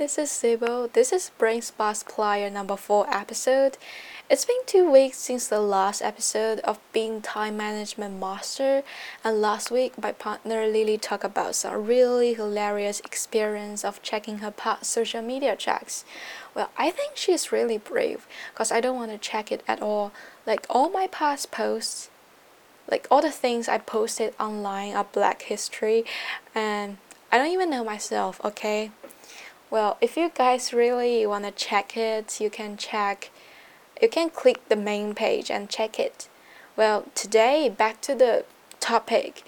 This is Sibyl. This is Brain Spa Plier number 4 episode. It's been two weeks since the last episode of being time management master, and last week my partner Lily talked about some really hilarious experience of checking her past social media checks. Well, I think she's really brave because I don't want to check it at all. Like all my past posts, like all the things I posted online are black history and I don't even know myself, okay? Well, if you guys really want to check it, you can check, you can click the main page and check it. Well, today, back to the topic.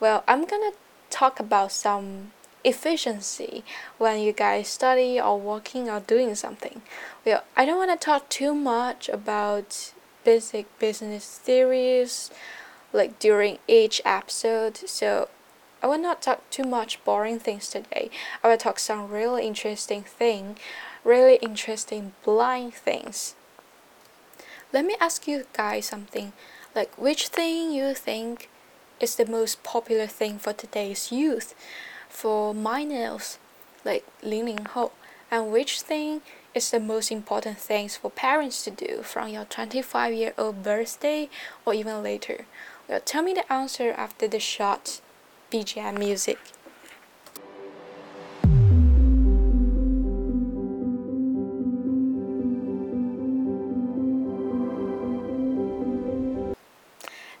Well, I'm gonna talk about some efficiency when you guys study or working or doing something. Well, I don't want to talk too much about basic business theories like during each episode, so I will not talk too much boring things today. I will talk some really interesting thing, really interesting blind things. Let me ask you guys something. Like which thing you think is the most popular thing for today's youth? For millennials, like Ling Ho, and which thing is the most important things for parents to do from your 25 year old birthday or even later? Well, tell me the answer after the shot BGM music.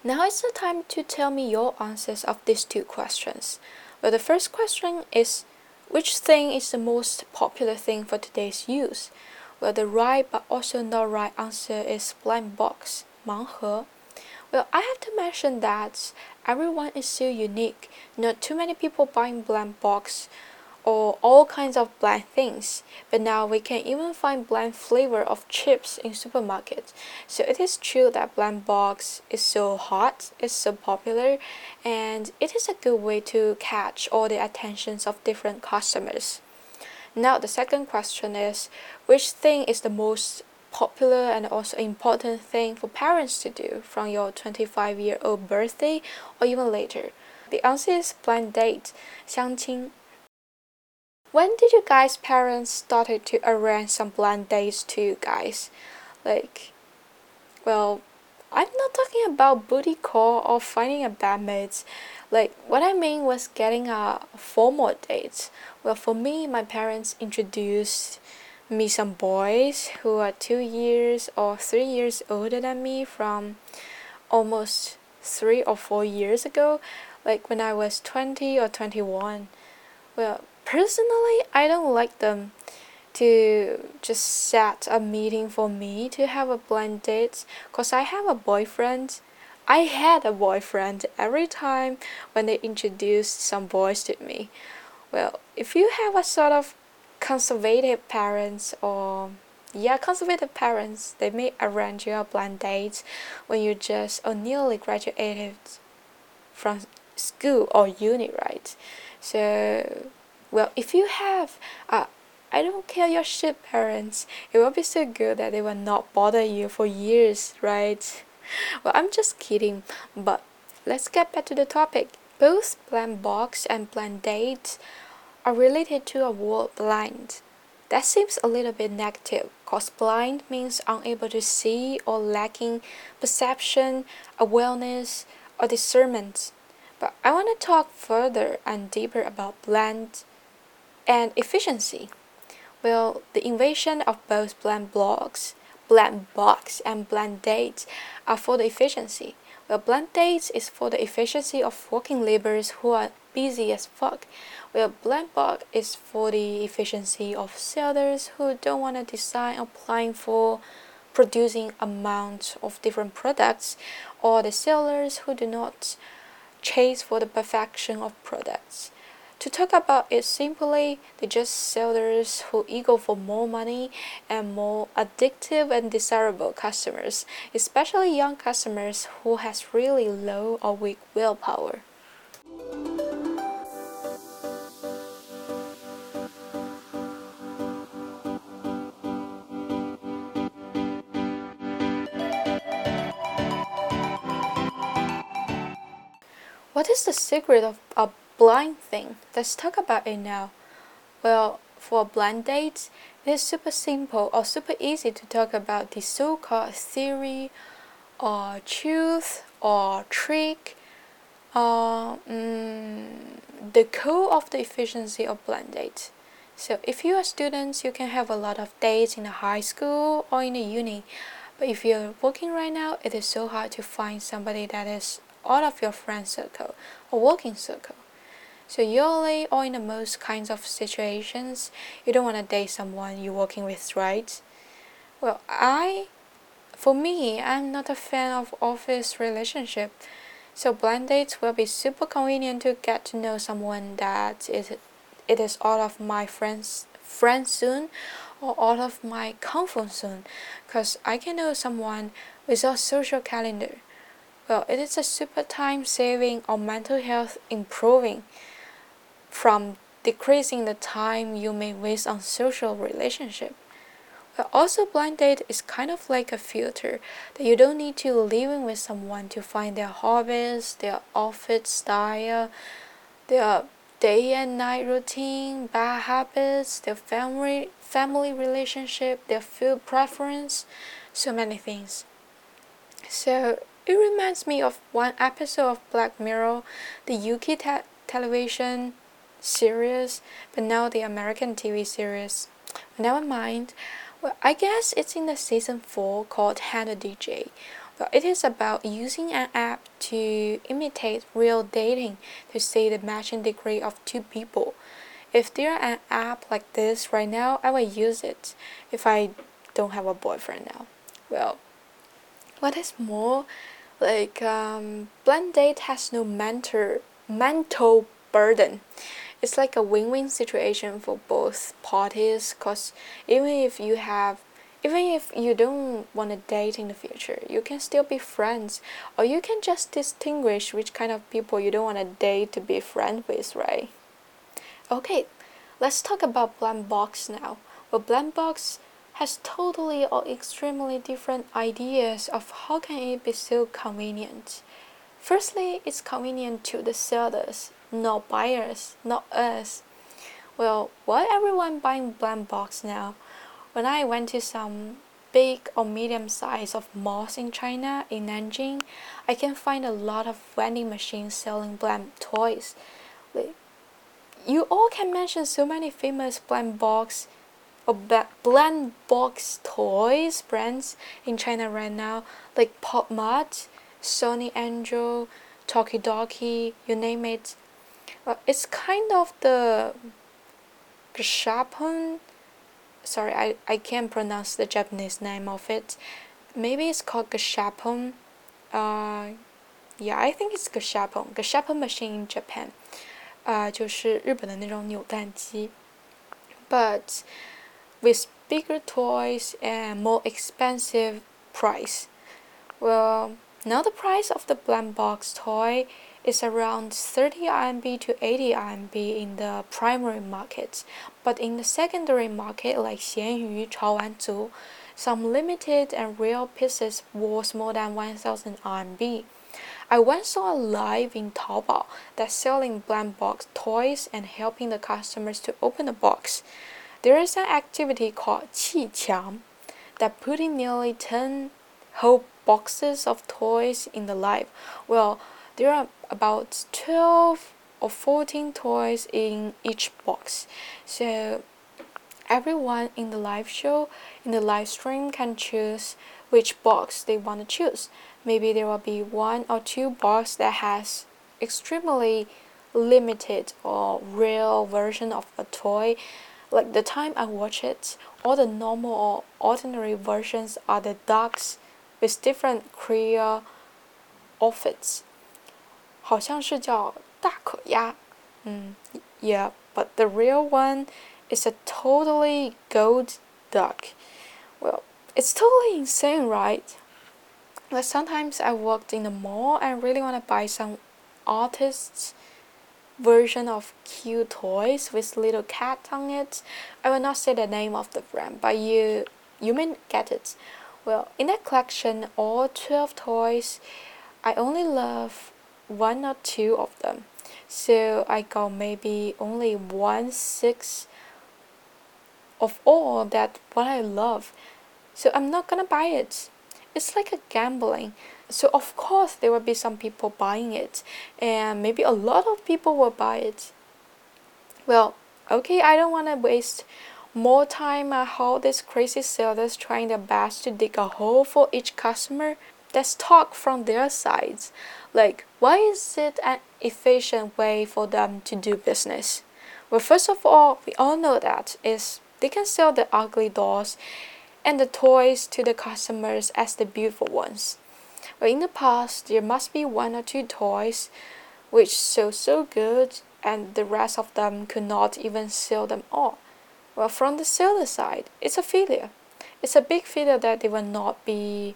Now it's the time to tell me your answers of these two questions. Well, the first question is which thing is the most popular thing for today's youth? Well, the right but also not right answer is blind box, 盲盒. Well, I have to mention that everyone is so unique. Not too many people buying blind box or all kinds of blind things. But now we can even find blind flavor of chips in supermarkets. So it is true that blind box is so hot, it's so popular, and it is a good way to catch all the attentions of different customers. Now the second question is which thing is the most popular and also important thing for parents to do from your 25 year old birthday or even later? The answer is blind date, 相亲. When did you guys parents started to arrange some blind dates to you guys? Like, well, I'm not talking about booty call or finding a bandmates. Like, what I mean was getting a formal date. Well, for me, my parents introduced me some boys who are two years or three years older than me from almost three or four years ago, like when I was 20 or 21. Well, personally, I don't like them to just set a meeting for me to have a blind date because I have a boyfriend. I had a boyfriend every time when they introduced some boys to me. Well, if you have a sort of conservative parents or yeah conservative parents. They may arrange your blind dates when you just or nearly graduated from school or uni right? So well if you have uh, I don't care your shit parents. It will be so good that they will not bother you for years right? Well I'm just kidding but let's get back to the topic. Both blind box and blind dates are related to a word blind. That seems a little bit negative because blind means unable to see or lacking perception, awareness, or discernment. But I want to talk further and deeper about blind and efficiency. Well, the invention of both blind blocks, blind box, and blind dates are for the efficiency. Well, blind dates is for the efficiency of working laborers who are busy as fuck. Well, blind box is for the efficiency of sellers who don't want to decide applying for producing amount of different products or the sellers who do not chase for the perfection of products. To talk about it simply, they just sellers who eager for more money and more addictive and desirable customers, especially young customers who has really low or weak willpower. What is the secret of a blind thing? Let's talk about it now. Well, for blind dates, it is super simple or super easy to talk about the so-called theory or truth or trick or um, the core of the efficiency of blind dates. So if you are students, you can have a lot of dates in a high school or in a uni. But if you're working right now, it is so hard to find somebody that is out of your friend circle or working circle. So usually or in the most kinds of situations, you don't want to date someone you're working with, right? Well, I, for me, I'm not a fan of office relationship. So blind dates will be super convenient to get to know someone that is it is out of my friends friends soon or all of my comfort zone because I can know someone without social calendar. Well, it is a super time saving or mental health improving from decreasing the time you may waste on social relationship. But also blind date is kind of like a filter that you don't need to live in with someone to find their hobbies, their outfit style, their day and night routine, bad habits, their family family relationship, their food preference, so many things. So it reminds me of one episode of Black Mirror, the UK te television series, but now the American TV series. Never mind. Well, I guess it's in the season 4 called Hang the DJ. But it is about using an app to imitate real dating to see the matching degree of two people. If there are an app like this right now, I will use it if I don't have a boyfriend now. Well, what is more, like um, blind date has no mentor mental burden. It's like a win-win situation for both parties. Cause even if you have even if you don't want to date in the future, you can still be friends, or you can just distinguish which kind of people you don't want to date to be friends with, right? Okay, let's talk about Blind Box now. Well, Blind Box has totally or extremely different ideas of how can it be so convenient. Firstly, it's convenient to the sellers, not buyers, not us. Well, why everyone buying Blind Box now? When I went to some big or medium size of malls in China, in Nanjing, I can find a lot of vending machines selling blind toys. You all can mention so many famous blind box or blind box toys brands in China right now, like Pop Mart, Sonny Angel, Tokidoki, you name it. Uh, it's kind of the Gashapon sorry, I, I can't pronounce the Japanese name of it. Maybe it's called Gashapon. Uh, yeah, I think it's Gashapon. Gashapon machine in Japan. Uh, But with bigger toys and more expensive price. Well, now the price of the blind box toy is around 30 RMB to 80 RMB in the primary market, but in the secondary market like Xianyu, Chaowanzu, some limited and rare pieces worth more than 1000 RMB. I once saw a live in Taobao that selling blind box toys and helping the customers to open the box. There is an activity called Qi Qiang that putting nearly 10 whole boxes of toys in the live. Well, there are about 12 or 14 toys in each box. So everyone in the live show, in the live stream can choose which box they want to choose. Maybe there will be one or two box that has extremely limited or real version of a toy. Like the time I watch it, all the normal or ordinary versions are the dogs with different clear outfits 好像是叫大可鸭，嗯，yeah, but the real one is a totally gold duck. Well, it's totally insane, right? Like sometimes I walked in the mall and really want to buy some artist's version of cute toys with little cat on it. I will not say the name of the brand, but you you may get it. Well, in that collection, all 12 toys, I only love one or two of them. So I got maybe only one six of all that what I love. So I'm not gonna buy it. It's like a gambling. So of course there will be some people buying it and maybe a lot of people will buy it. Well, okay, I don't wanna waste more time on how these crazy sellers trying their best to dig a hole for each customer. Let's talk from their sides. Like, why is it an efficient way for them to do business? Well, first of all, we all know that is they can sell the ugly dolls and the toys to the customers as the beautiful ones. In the past, there must be one or two toys which sold so good and the rest of them could not even sell them all. Well, from the seller side, it's a failure. It's a big failure that they will not be,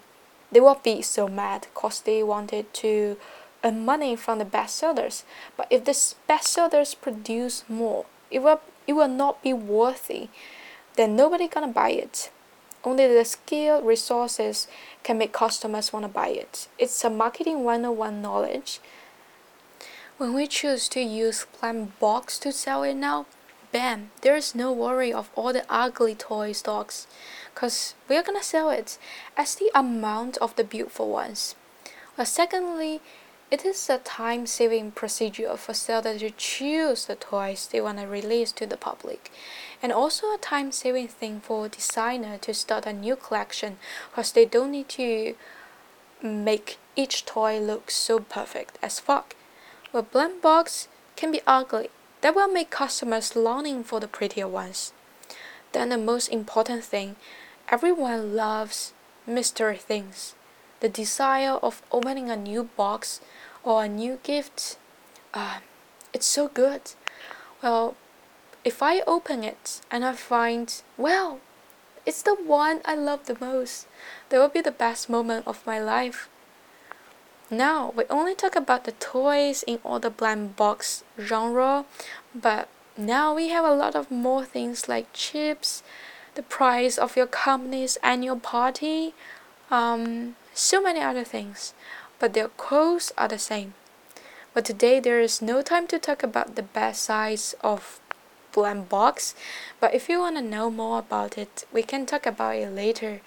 they will be so mad because they wanted to earn money from the best sellers. But if the best sellers produce more, it will it will not be worthy. Then nobody gonna buy it. Only the skill resources can make customers wanna buy it. It's a marketing 101 knowledge. When we choose to use Blind Box to sell it now, bam, there is no worry of all the ugly toy stocks, cause we're gonna sell it as the amount of the beautiful ones. Well, secondly, it is a time-saving procedure for sellers to choose the toys they want to release to the public, and also a time-saving thing for designer to start a new collection because they don't need to make each toy look so perfect as fuck. A Blind Box can be ugly. That will make customers longing for the prettier ones. Then the most important thing, everyone loves mystery things. The desire of opening a new box or a new gift. Uh, it's so good. Well, if I open it and I find, well, it's the one I love the most, that will be the best moment of my life. Now, we only talk about the toys in all the blind box genre, but now we have a lot of more things like chips, the price of your company's annual party, um, so many other things but their codes are the same. But today there is no time to talk about the best size of Blind Box, but if you want to know more about it, we can talk about it later.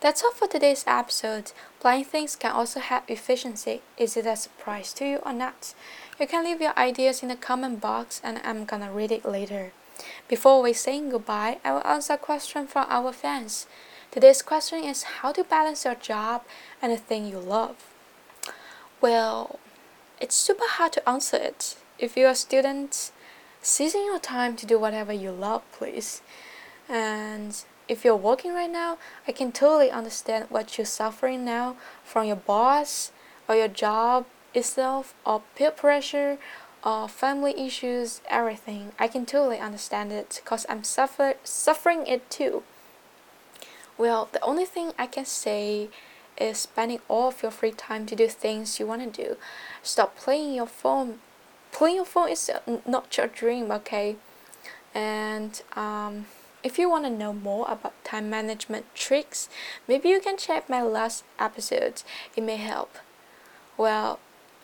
That's all for today's episode. Blind things can also have efficiency. Is it a surprise to you or not? You can leave your ideas in the comment box and I'm gonna read it later. Before we say goodbye, I will answer a question from our fans. Today's question is how to balance your job and the thing you love. Well, it's super hard to answer it. If you're a student, seizing your time to do whatever you love, please. And if you're working right now, I can totally understand what you're suffering now from your boss or your job itself or peer pressure uh, family issues, everything. I can totally understand it because I'm suffer suffering it too. Well, the only thing I can say is spending all of your free time to do things you want to do. Stop playing your phone. Playing your phone is not your dream, okay? And um, if you want to know more about time management tricks, maybe you can check my last episode. It may help. Well,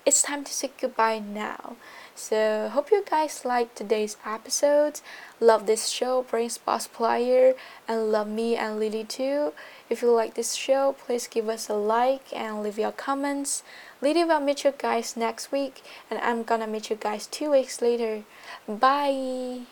it's time to say goodbye now. So hope you guys liked today's episode. Love this show, Brain Sports Player, and love me and Lily too. If you like this show, please give us a like and leave your comments. Lily will meet you guys next week, and I'm gonna meet you guys two weeks later. Bye.